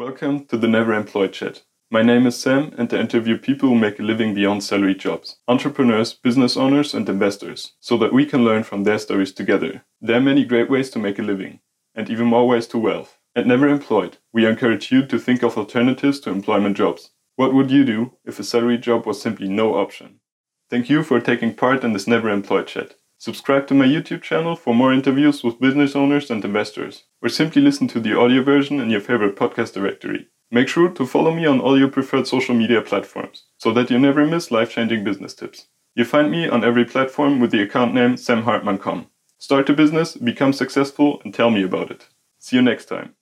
Welcome to the Never Employed Chat. My name is Sam, and I interview people who make a living beyond salary jobs entrepreneurs, business owners, and investors so that we can learn from their stories together. There are many great ways to make a living, and even more ways to wealth. At Never Employed, we encourage you to think of alternatives to employment jobs. What would you do if a salary job was simply no option? Thank you for taking part in this Never Employed Chat. Subscribe to my YouTube channel for more interviews with business owners and investors, or simply listen to the audio version in your favorite podcast directory. Make sure to follow me on all your preferred social media platforms so that you never miss life changing business tips. You find me on every platform with the account name samhartmann.com. Start a business, become successful, and tell me about it. See you next time.